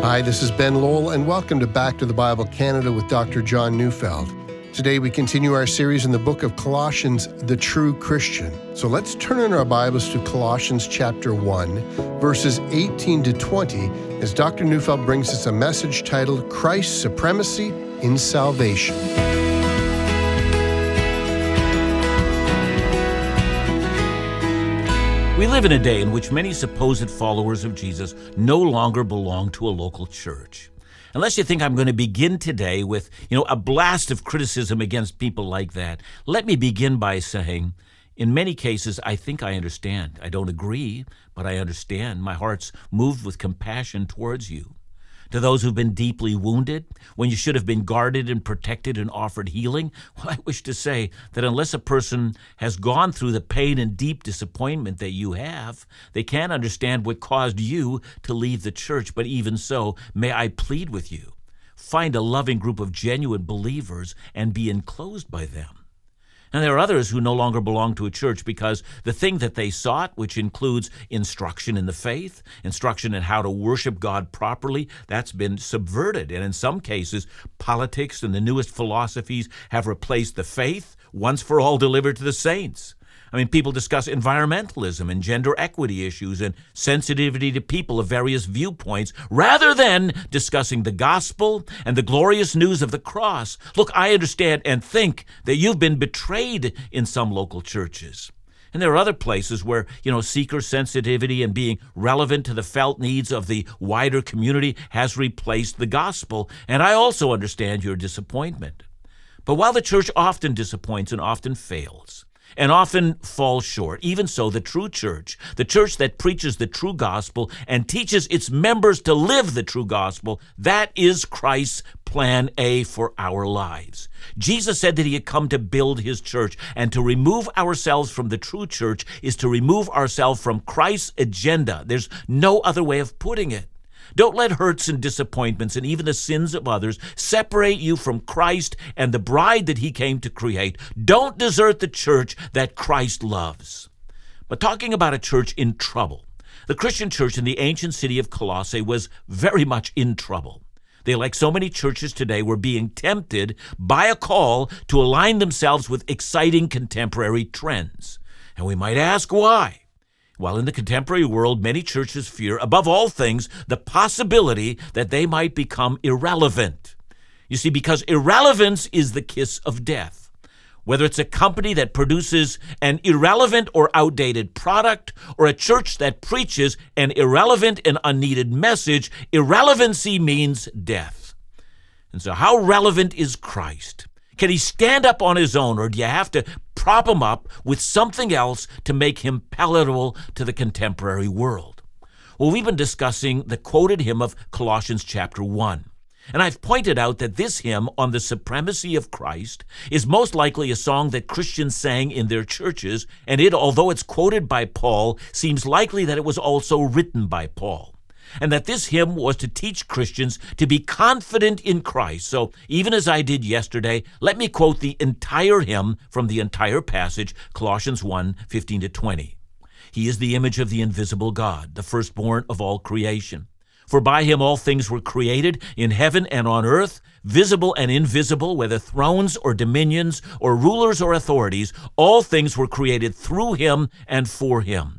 Hi, this is Ben Lowell, and welcome to Back to the Bible Canada with Dr. John Neufeld. Today we continue our series in the book of Colossians, The True Christian. So let's turn in our Bibles to Colossians chapter 1, verses 18 to 20, as Dr. Neufeld brings us a message titled Christ's Supremacy in Salvation. We live in a day in which many supposed followers of Jesus no longer belong to a local church. Unless you think I'm going to begin today with, you know, a blast of criticism against people like that, let me begin by saying, in many cases, I think I understand. I don't agree, but I understand. My heart's moved with compassion towards you to those who've been deeply wounded, when you should have been guarded and protected and offered healing? Well, I wish to say that unless a person has gone through the pain and deep disappointment that you have, they can't understand what caused you to leave the church. But even so, may I plead with you find a loving group of genuine believers and be enclosed by them. And there are others who no longer belong to a church because the thing that they sought, which includes instruction in the faith, instruction in how to worship God properly, that's been subverted. And in some cases, politics and the newest philosophies have replaced the faith once for all delivered to the saints. I mean, people discuss environmentalism and gender equity issues and sensitivity to people of various viewpoints rather than discussing the gospel and the glorious news of the cross. Look, I understand and think that you've been betrayed in some local churches. And there are other places where, you know, seeker sensitivity and being relevant to the felt needs of the wider community has replaced the gospel. And I also understand your disappointment. But while the church often disappoints and often fails, and often falls short. Even so, the true church, the church that preaches the true gospel and teaches its members to live the true gospel, that is Christ's plan A for our lives. Jesus said that he had come to build his church, and to remove ourselves from the true church is to remove ourselves from Christ's agenda. There's no other way of putting it. Don't let hurts and disappointments and even the sins of others separate you from Christ and the bride that he came to create. Don't desert the church that Christ loves. But talking about a church in trouble, the Christian church in the ancient city of Colossae was very much in trouble. They, like so many churches today, were being tempted by a call to align themselves with exciting contemporary trends. And we might ask why. While in the contemporary world, many churches fear, above all things, the possibility that they might become irrelevant. You see, because irrelevance is the kiss of death. Whether it's a company that produces an irrelevant or outdated product, or a church that preaches an irrelevant and unneeded message, irrelevancy means death. And so, how relevant is Christ? Can he stand up on his own, or do you have to prop him up with something else to make him palatable to the contemporary world? Well, we've been discussing the quoted hymn of Colossians chapter 1. And I've pointed out that this hymn on the supremacy of Christ is most likely a song that Christians sang in their churches, and it, although it's quoted by Paul, seems likely that it was also written by Paul and that this hymn was to teach Christians to be confident in Christ. So, even as I did yesterday, let me quote the entire hymn from the entire passage, Colossians 1 15 to 20. He is the image of the invisible God, the firstborn of all creation. For by him all things were created, in heaven and on earth, visible and invisible, whether thrones or dominions or rulers or authorities, all things were created through him and for him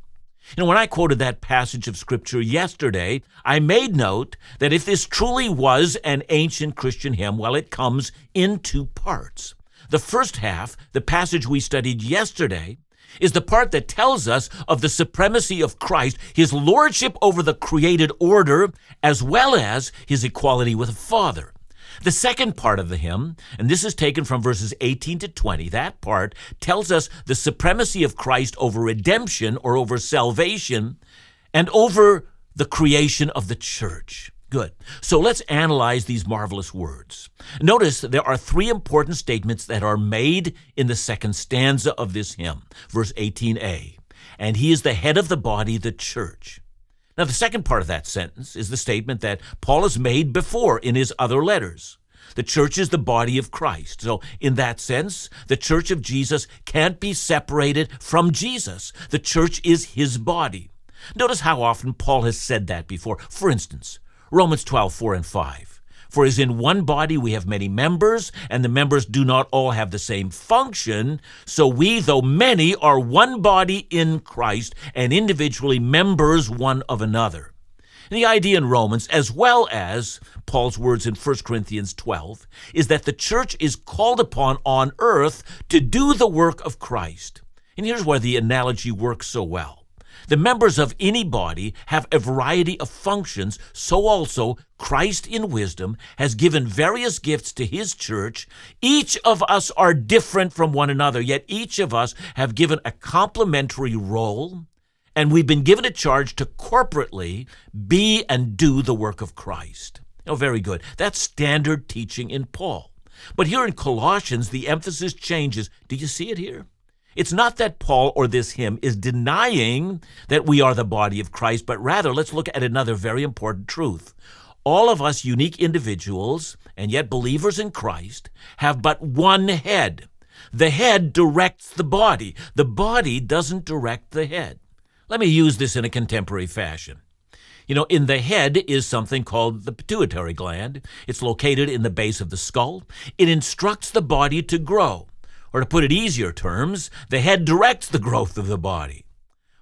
Know, when I quoted that passage of Scripture yesterday, I made note that if this truly was an ancient Christian hymn, well, it comes in two parts. The first half, the passage we studied yesterday, is the part that tells us of the supremacy of Christ, his lordship over the created order, as well as his equality with the Father. The second part of the hymn, and this is taken from verses 18 to 20, that part tells us the supremacy of Christ over redemption or over salvation and over the creation of the church. Good. So let's analyze these marvelous words. Notice there are three important statements that are made in the second stanza of this hymn, verse 18a. And he is the head of the body, the church. Now, the second part of that sentence is the statement that Paul has made before in his other letters. The church is the body of Christ. So, in that sense, the church of Jesus can't be separated from Jesus. The church is his body. Notice how often Paul has said that before. For instance, Romans 12, 4 and 5. For as in one body we have many members, and the members do not all have the same function, so we, though many, are one body in Christ, and individually members one of another. And the idea in Romans, as well as Paul's words in 1 Corinthians 12, is that the church is called upon on earth to do the work of Christ. And here's where the analogy works so well. The members of any body have a variety of functions, so also Christ in wisdom has given various gifts to his church. Each of us are different from one another, yet each of us have given a complementary role, and we've been given a charge to corporately be and do the work of Christ. Oh, very good. That's standard teaching in Paul. But here in Colossians, the emphasis changes. Do you see it here? It's not that Paul or this hymn is denying that we are the body of Christ, but rather let's look at another very important truth. All of us unique individuals, and yet believers in Christ, have but one head. The head directs the body, the body doesn't direct the head. Let me use this in a contemporary fashion. You know, in the head is something called the pituitary gland. It's located in the base of the skull. It instructs the body to grow. Or to put it easier terms, the head directs the growth of the body.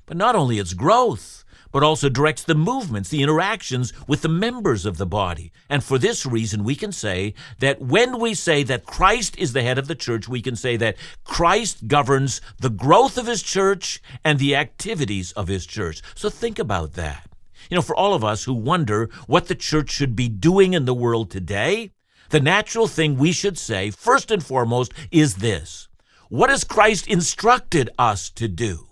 But not only its growth, but also directs the movements, the interactions with the members of the body. And for this reason, we can say that when we say that Christ is the head of the church, we can say that Christ governs the growth of his church and the activities of his church. So think about that. You know, for all of us who wonder what the church should be doing in the world today, the natural thing we should say, first and foremost, is this What has Christ instructed us to do?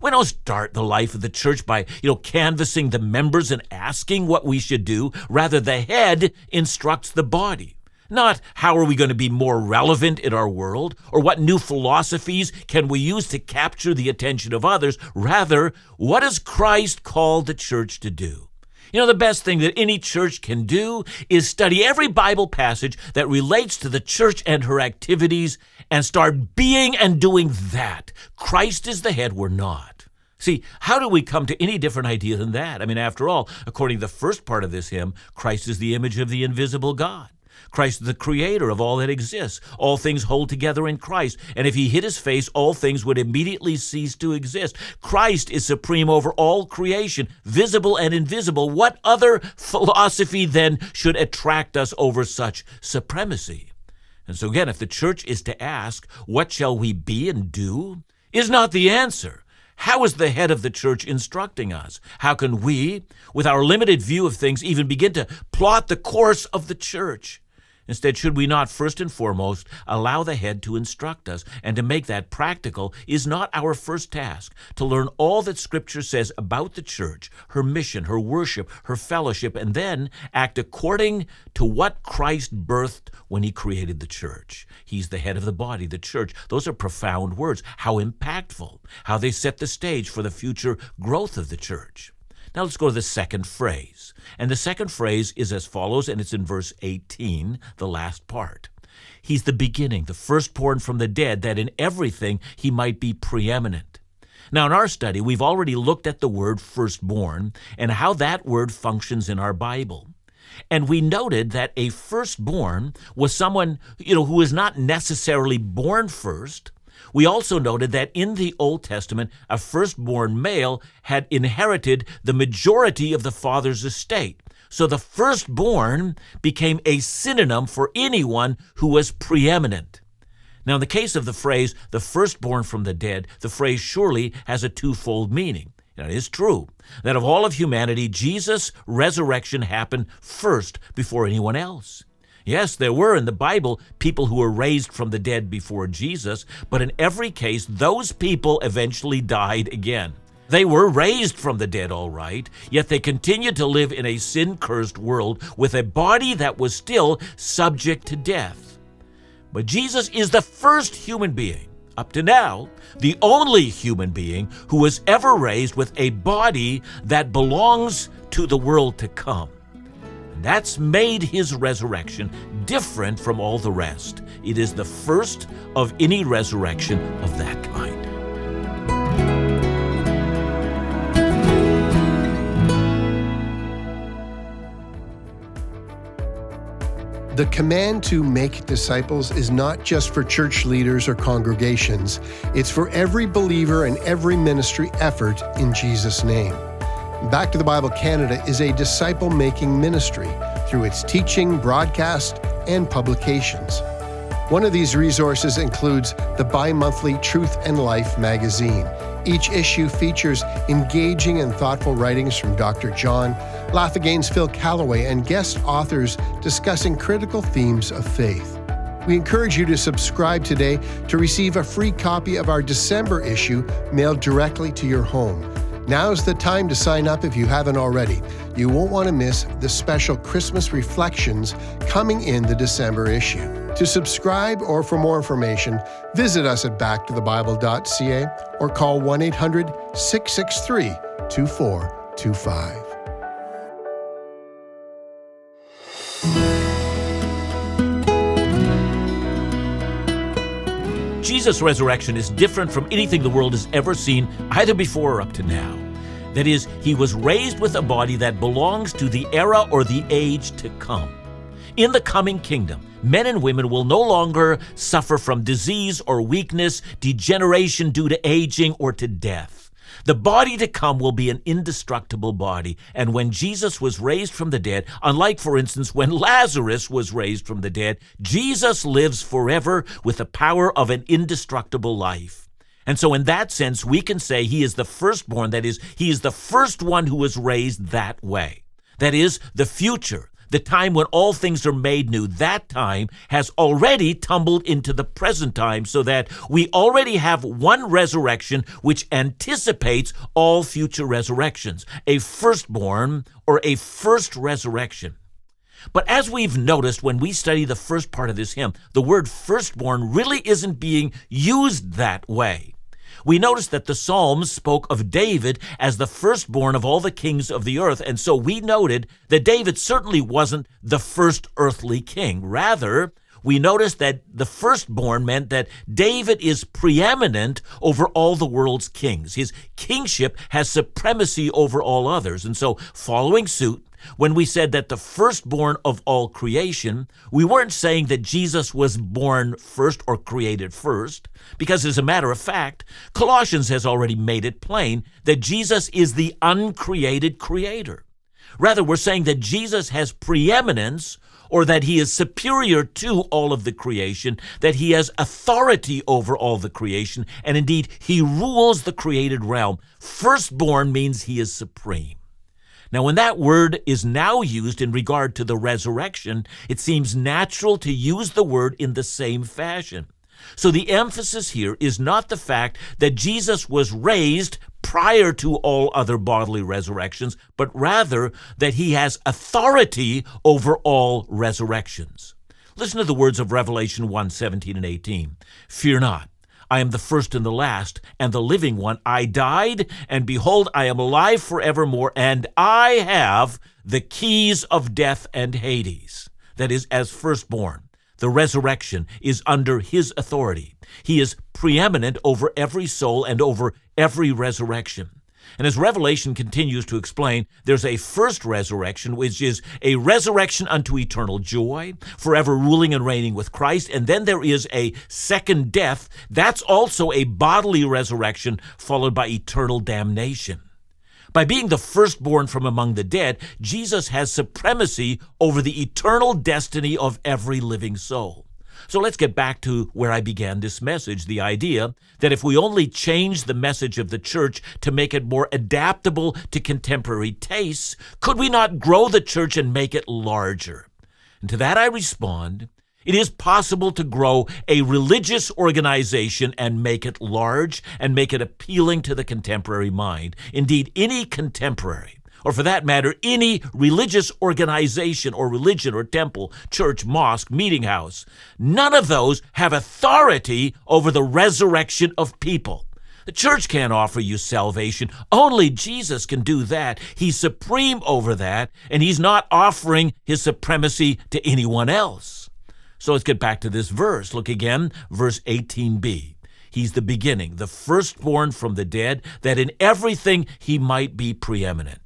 We don't start the life of the church by, you know, canvassing the members and asking what we should do. Rather, the head instructs the body. Not how are we going to be more relevant in our world or what new philosophies can we use to capture the attention of others. Rather, what has Christ called the church to do? You know, the best thing that any church can do is study every Bible passage that relates to the church and her activities and start being and doing that. Christ is the head, we're not. See, how do we come to any different idea than that? I mean, after all, according to the first part of this hymn, Christ is the image of the invisible God. Christ is the creator of all that exists. All things hold together in Christ. And if he hid his face, all things would immediately cease to exist. Christ is supreme over all creation, visible and invisible. What other philosophy then should attract us over such supremacy? And so, again, if the church is to ask, What shall we be and do? is not the answer. How is the head of the church instructing us? How can we, with our limited view of things, even begin to plot the course of the church? Instead, should we not first and foremost allow the head to instruct us? And to make that practical is not our first task. To learn all that Scripture says about the church, her mission, her worship, her fellowship, and then act according to what Christ birthed when he created the church. He's the head of the body, the church. Those are profound words. How impactful, how they set the stage for the future growth of the church. Now let's go to the second phrase. And the second phrase is as follows, and it's in verse 18, the last part. He's the beginning, the firstborn from the dead, that in everything he might be preeminent. Now, in our study, we've already looked at the word firstborn and how that word functions in our Bible. And we noted that a firstborn was someone, you know, who is not necessarily born first, we also noted that in the Old Testament, a firstborn male had inherited the majority of the father's estate. So the firstborn became a synonym for anyone who was preeminent. Now, in the case of the phrase, the firstborn from the dead, the phrase surely has a twofold meaning. It is true that of all of humanity, Jesus' resurrection happened first before anyone else. Yes, there were in the Bible people who were raised from the dead before Jesus, but in every case, those people eventually died again. They were raised from the dead, all right, yet they continued to live in a sin cursed world with a body that was still subject to death. But Jesus is the first human being, up to now, the only human being who was ever raised with a body that belongs to the world to come. That's made his resurrection different from all the rest. It is the first of any resurrection of that kind. The command to make disciples is not just for church leaders or congregations, it's for every believer and every ministry effort in Jesus' name. Back to the Bible Canada is a disciple making ministry through its teaching, broadcast, and publications. One of these resources includes the bi monthly Truth and Life magazine. Each issue features engaging and thoughtful writings from Dr. John, Laugh Again's Phil Callaway, and guest authors discussing critical themes of faith. We encourage you to subscribe today to receive a free copy of our December issue mailed directly to your home. Now's the time to sign up if you haven't already. You won't want to miss the special Christmas reflections coming in the December issue. To subscribe or for more information, visit us at backtothebible.ca or call 1 800 663 2425. Jesus' resurrection is different from anything the world has ever seen, either before or up to now. That is, he was raised with a body that belongs to the era or the age to come. In the coming kingdom, men and women will no longer suffer from disease or weakness, degeneration due to aging, or to death. The body to come will be an indestructible body. And when Jesus was raised from the dead, unlike, for instance, when Lazarus was raised from the dead, Jesus lives forever with the power of an indestructible life. And so, in that sense, we can say he is the firstborn. That is, he is the first one who was raised that way. That is, the future, the time when all things are made new, that time has already tumbled into the present time, so that we already have one resurrection which anticipates all future resurrections a firstborn or a first resurrection. But as we've noticed when we study the first part of this hymn, the word firstborn really isn't being used that way we notice that the Psalms spoke of David as the firstborn of all the kings of the earth, and so we noted that David certainly wasn't the first earthly king. Rather, we notice that the firstborn meant that David is preeminent over all the world's kings. His kingship has supremacy over all others. And so, following suit, when we said that the firstborn of all creation, we weren't saying that Jesus was born first or created first, because as a matter of fact, Colossians has already made it plain that Jesus is the uncreated creator. Rather, we're saying that Jesus has preeminence or that he is superior to all of the creation, that he has authority over all the creation, and indeed he rules the created realm. Firstborn means he is supreme. Now, when that word is now used in regard to the resurrection, it seems natural to use the word in the same fashion. So the emphasis here is not the fact that Jesus was raised prior to all other bodily resurrections, but rather that he has authority over all resurrections. Listen to the words of Revelation 1 17 and 18. Fear not. I am the first and the last, and the living one. I died, and behold, I am alive forevermore, and I have the keys of death and Hades. That is, as firstborn. The resurrection is under his authority. He is preeminent over every soul and over every resurrection. And as Revelation continues to explain, there's a first resurrection, which is a resurrection unto eternal joy, forever ruling and reigning with Christ. And then there is a second death. That's also a bodily resurrection, followed by eternal damnation. By being the firstborn from among the dead, Jesus has supremacy over the eternal destiny of every living soul. So let's get back to where I began this message the idea that if we only change the message of the church to make it more adaptable to contemporary tastes, could we not grow the church and make it larger? And to that I respond It is possible to grow a religious organization and make it large and make it appealing to the contemporary mind. Indeed, any contemporary, or for that matter, any religious organization or religion or temple, church, mosque, meeting house, none of those have authority over the resurrection of people. The church can't offer you salvation. Only Jesus can do that. He's supreme over that, and He's not offering His supremacy to anyone else. So let's get back to this verse. Look again, verse 18b. He's the beginning, the firstborn from the dead, that in everything he might be preeminent.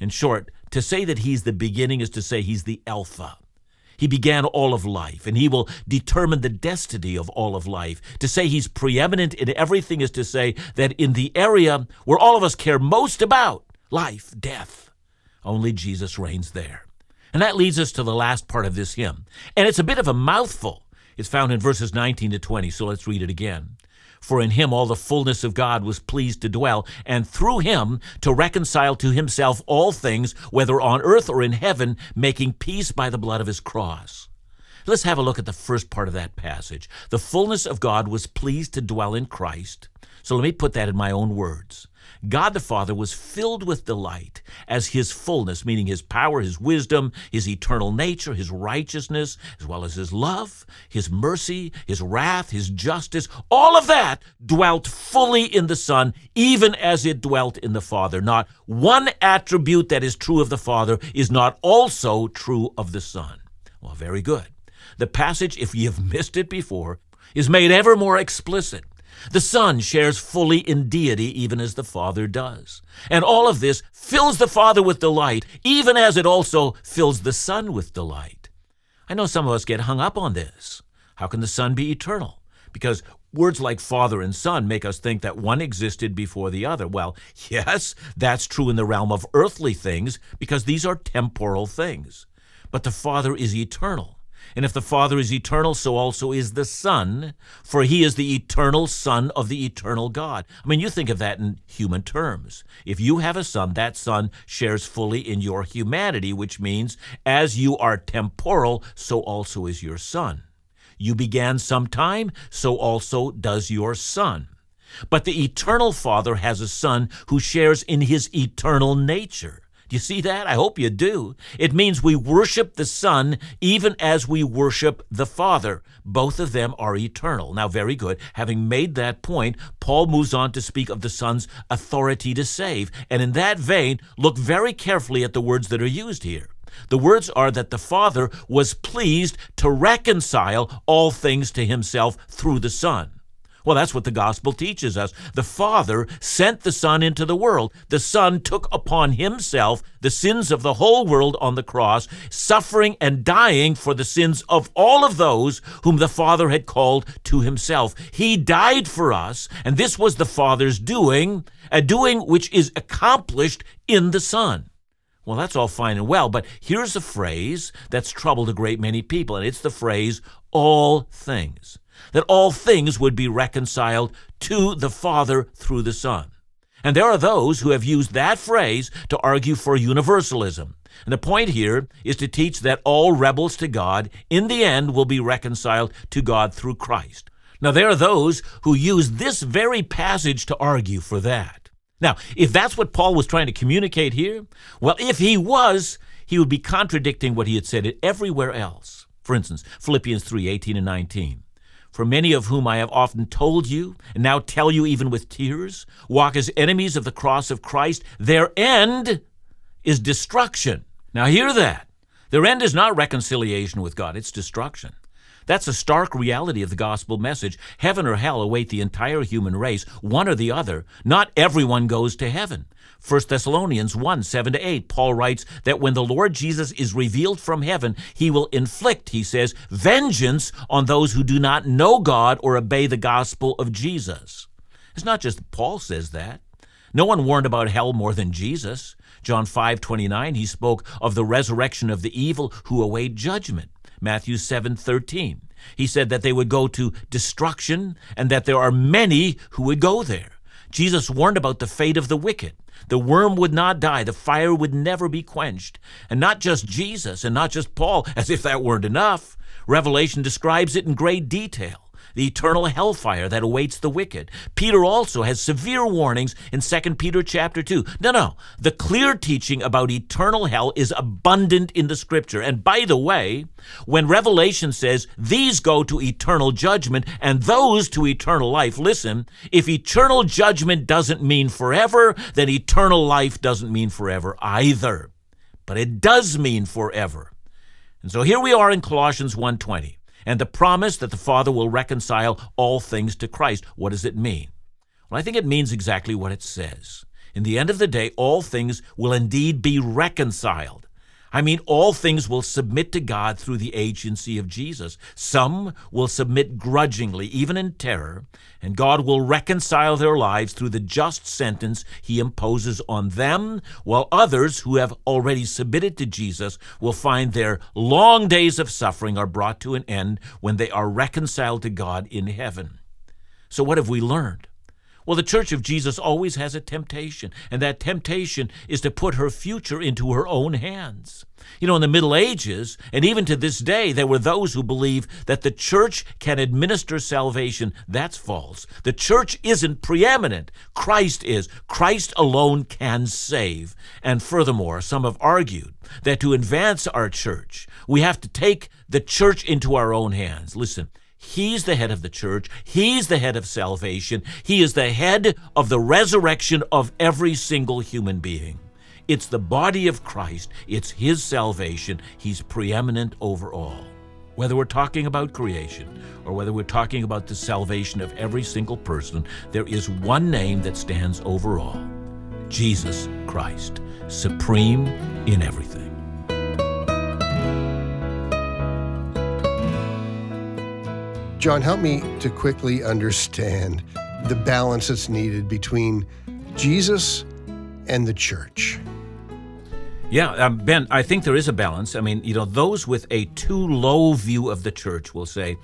In short, to say that he's the beginning is to say he's the Alpha. He began all of life, and he will determine the destiny of all of life. To say he's preeminent in everything is to say that in the area where all of us care most about life, death, only Jesus reigns there. And that leads us to the last part of this hymn. And it's a bit of a mouthful. It's found in verses 19 to 20, so let's read it again. For in him all the fullness of God was pleased to dwell, and through him to reconcile to himself all things, whether on earth or in heaven, making peace by the blood of his cross. Let's have a look at the first part of that passage. The fullness of God was pleased to dwell in Christ. So let me put that in my own words. God the Father was filled with delight as his fullness, meaning his power, his wisdom, his eternal nature, his righteousness, as well as his love, his mercy, his wrath, his justice, all of that dwelt fully in the Son, even as it dwelt in the Father. Not one attribute that is true of the Father is not also true of the Son. Well, very good. The passage, if ye have missed it before, is made ever more explicit. The Son shares fully in deity, even as the Father does. And all of this fills the Father with delight, even as it also fills the Son with delight. I know some of us get hung up on this. How can the Son be eternal? Because words like Father and Son make us think that one existed before the other. Well, yes, that's true in the realm of earthly things, because these are temporal things. But the Father is eternal. And if the Father is eternal, so also is the Son, for he is the eternal Son of the eternal God. I mean, you think of that in human terms. If you have a son, that son shares fully in your humanity, which means as you are temporal, so also is your son. You began sometime, so also does your son. But the eternal Father has a son who shares in his eternal nature. Do you see that? I hope you do. It means we worship the Son even as we worship the Father. Both of them are eternal. Now, very good. Having made that point, Paul moves on to speak of the Son's authority to save. And in that vein, look very carefully at the words that are used here. The words are that the Father was pleased to reconcile all things to himself through the Son. Well, that's what the gospel teaches us. The Father sent the Son into the world. The Son took upon himself the sins of the whole world on the cross, suffering and dying for the sins of all of those whom the Father had called to himself. He died for us, and this was the Father's doing, a doing which is accomplished in the Son. Well, that's all fine and well, but here's a phrase that's troubled a great many people, and it's the phrase, all things that all things would be reconciled to the Father through the Son. And there are those who have used that phrase to argue for universalism. And the point here is to teach that all rebels to God, in the end, will be reconciled to God through Christ. Now, there are those who use this very passage to argue for that. Now, if that's what Paul was trying to communicate here, well, if he was, he would be contradicting what he had said everywhere else. For instance, Philippians 3 18 and 19 for many of whom I have often told you, and now tell you even with tears, walk as enemies of the cross of Christ. Their end is destruction. Now, hear that. Their end is not reconciliation with God, it's destruction. That's a stark reality of the gospel message. Heaven or hell await the entire human race, one or the other. Not everyone goes to heaven. 1 Thessalonians 1 7 to 8, Paul writes that when the Lord Jesus is revealed from heaven, he will inflict, he says, vengeance on those who do not know God or obey the gospel of Jesus. It's not just Paul says that. No one warned about hell more than Jesus. John 5 29, he spoke of the resurrection of the evil who await judgment. Matthew 7 13. He said that they would go to destruction and that there are many who would go there. Jesus warned about the fate of the wicked. The worm would not die. The fire would never be quenched. And not just Jesus and not just Paul, as if that weren't enough. Revelation describes it in great detail the eternal hellfire that awaits the wicked. Peter also has severe warnings in 2 Peter chapter 2. No, no. The clear teaching about eternal hell is abundant in the scripture. And by the way, when Revelation says these go to eternal judgment and those to eternal life, listen, if eternal judgment doesn't mean forever, then eternal life doesn't mean forever either. But it does mean forever. And so here we are in Colossians 1:20 and the promise that the Father will reconcile all things to Christ. What does it mean? Well, I think it means exactly what it says. In the end of the day, all things will indeed be reconciled. I mean, all things will submit to God through the agency of Jesus. Some will submit grudgingly, even in terror, and God will reconcile their lives through the just sentence he imposes on them, while others who have already submitted to Jesus will find their long days of suffering are brought to an end when they are reconciled to God in heaven. So, what have we learned? Well, the Church of Jesus always has a temptation, and that temptation is to put her future into her own hands. You know, in the Middle Ages, and even to this day, there were those who believe that the church can administer salvation. That's false. The church isn't preeminent. Christ is. Christ alone can save. And furthermore, some have argued that to advance our church, we have to take the church into our own hands. Listen, He's the head of the church. He's the head of salvation. He is the head of the resurrection of every single human being. It's the body of Christ. It's His salvation. He's preeminent over all. Whether we're talking about creation or whether we're talking about the salvation of every single person, there is one name that stands over all Jesus Christ, supreme in everything. John, help me to quickly understand the balance that's needed between Jesus and the church. Yeah, um, Ben, I think there is a balance. I mean, you know, those with a too low view of the church will say,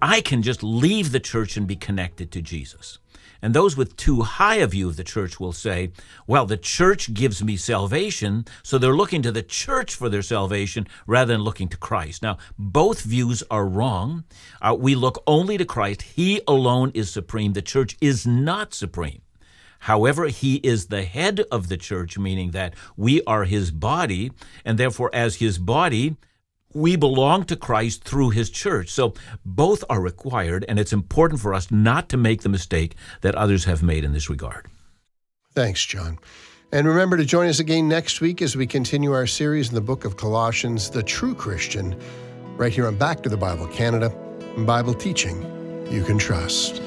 I can just leave the church and be connected to Jesus. And those with too high a view of the church will say, well, the church gives me salvation, so they're looking to the church for their salvation rather than looking to Christ. Now, both views are wrong. Uh, we look only to Christ. He alone is supreme. The church is not supreme. However, he is the head of the church, meaning that we are his body, and therefore, as his body, we belong to Christ through his church. So both are required, and it's important for us not to make the mistake that others have made in this regard. Thanks, John. And remember to join us again next week as we continue our series in the book of Colossians, The True Christian, right here on Back to the Bible Canada, Bible teaching you can trust.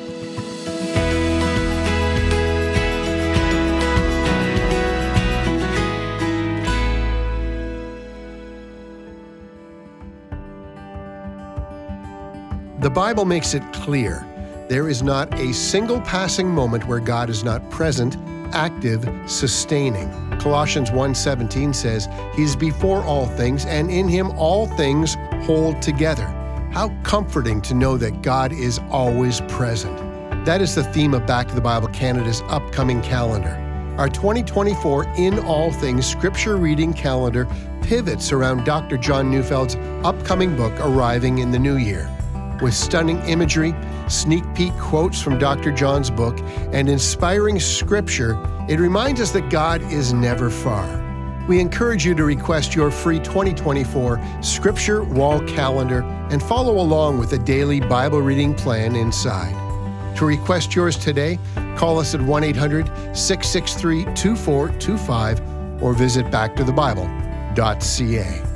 The Bible makes it clear there is not a single passing moment where God is not present, active, sustaining. Colossians 1:17 says, "He's before all things and in him all things hold together." How comforting to know that God is always present. That is the theme of Back to the Bible Canada's upcoming calendar. Our 2024 In All Things scripture reading calendar pivots around Dr. John Neufeld's upcoming book arriving in the new year with stunning imagery, sneak peek quotes from Dr. John's book, and inspiring scripture, it reminds us that God is never far. We encourage you to request your free 2024 Scripture Wall Calendar and follow along with a daily Bible reading plan inside. To request yours today, call us at 1 800 663 2425 or visit backtothebible.ca.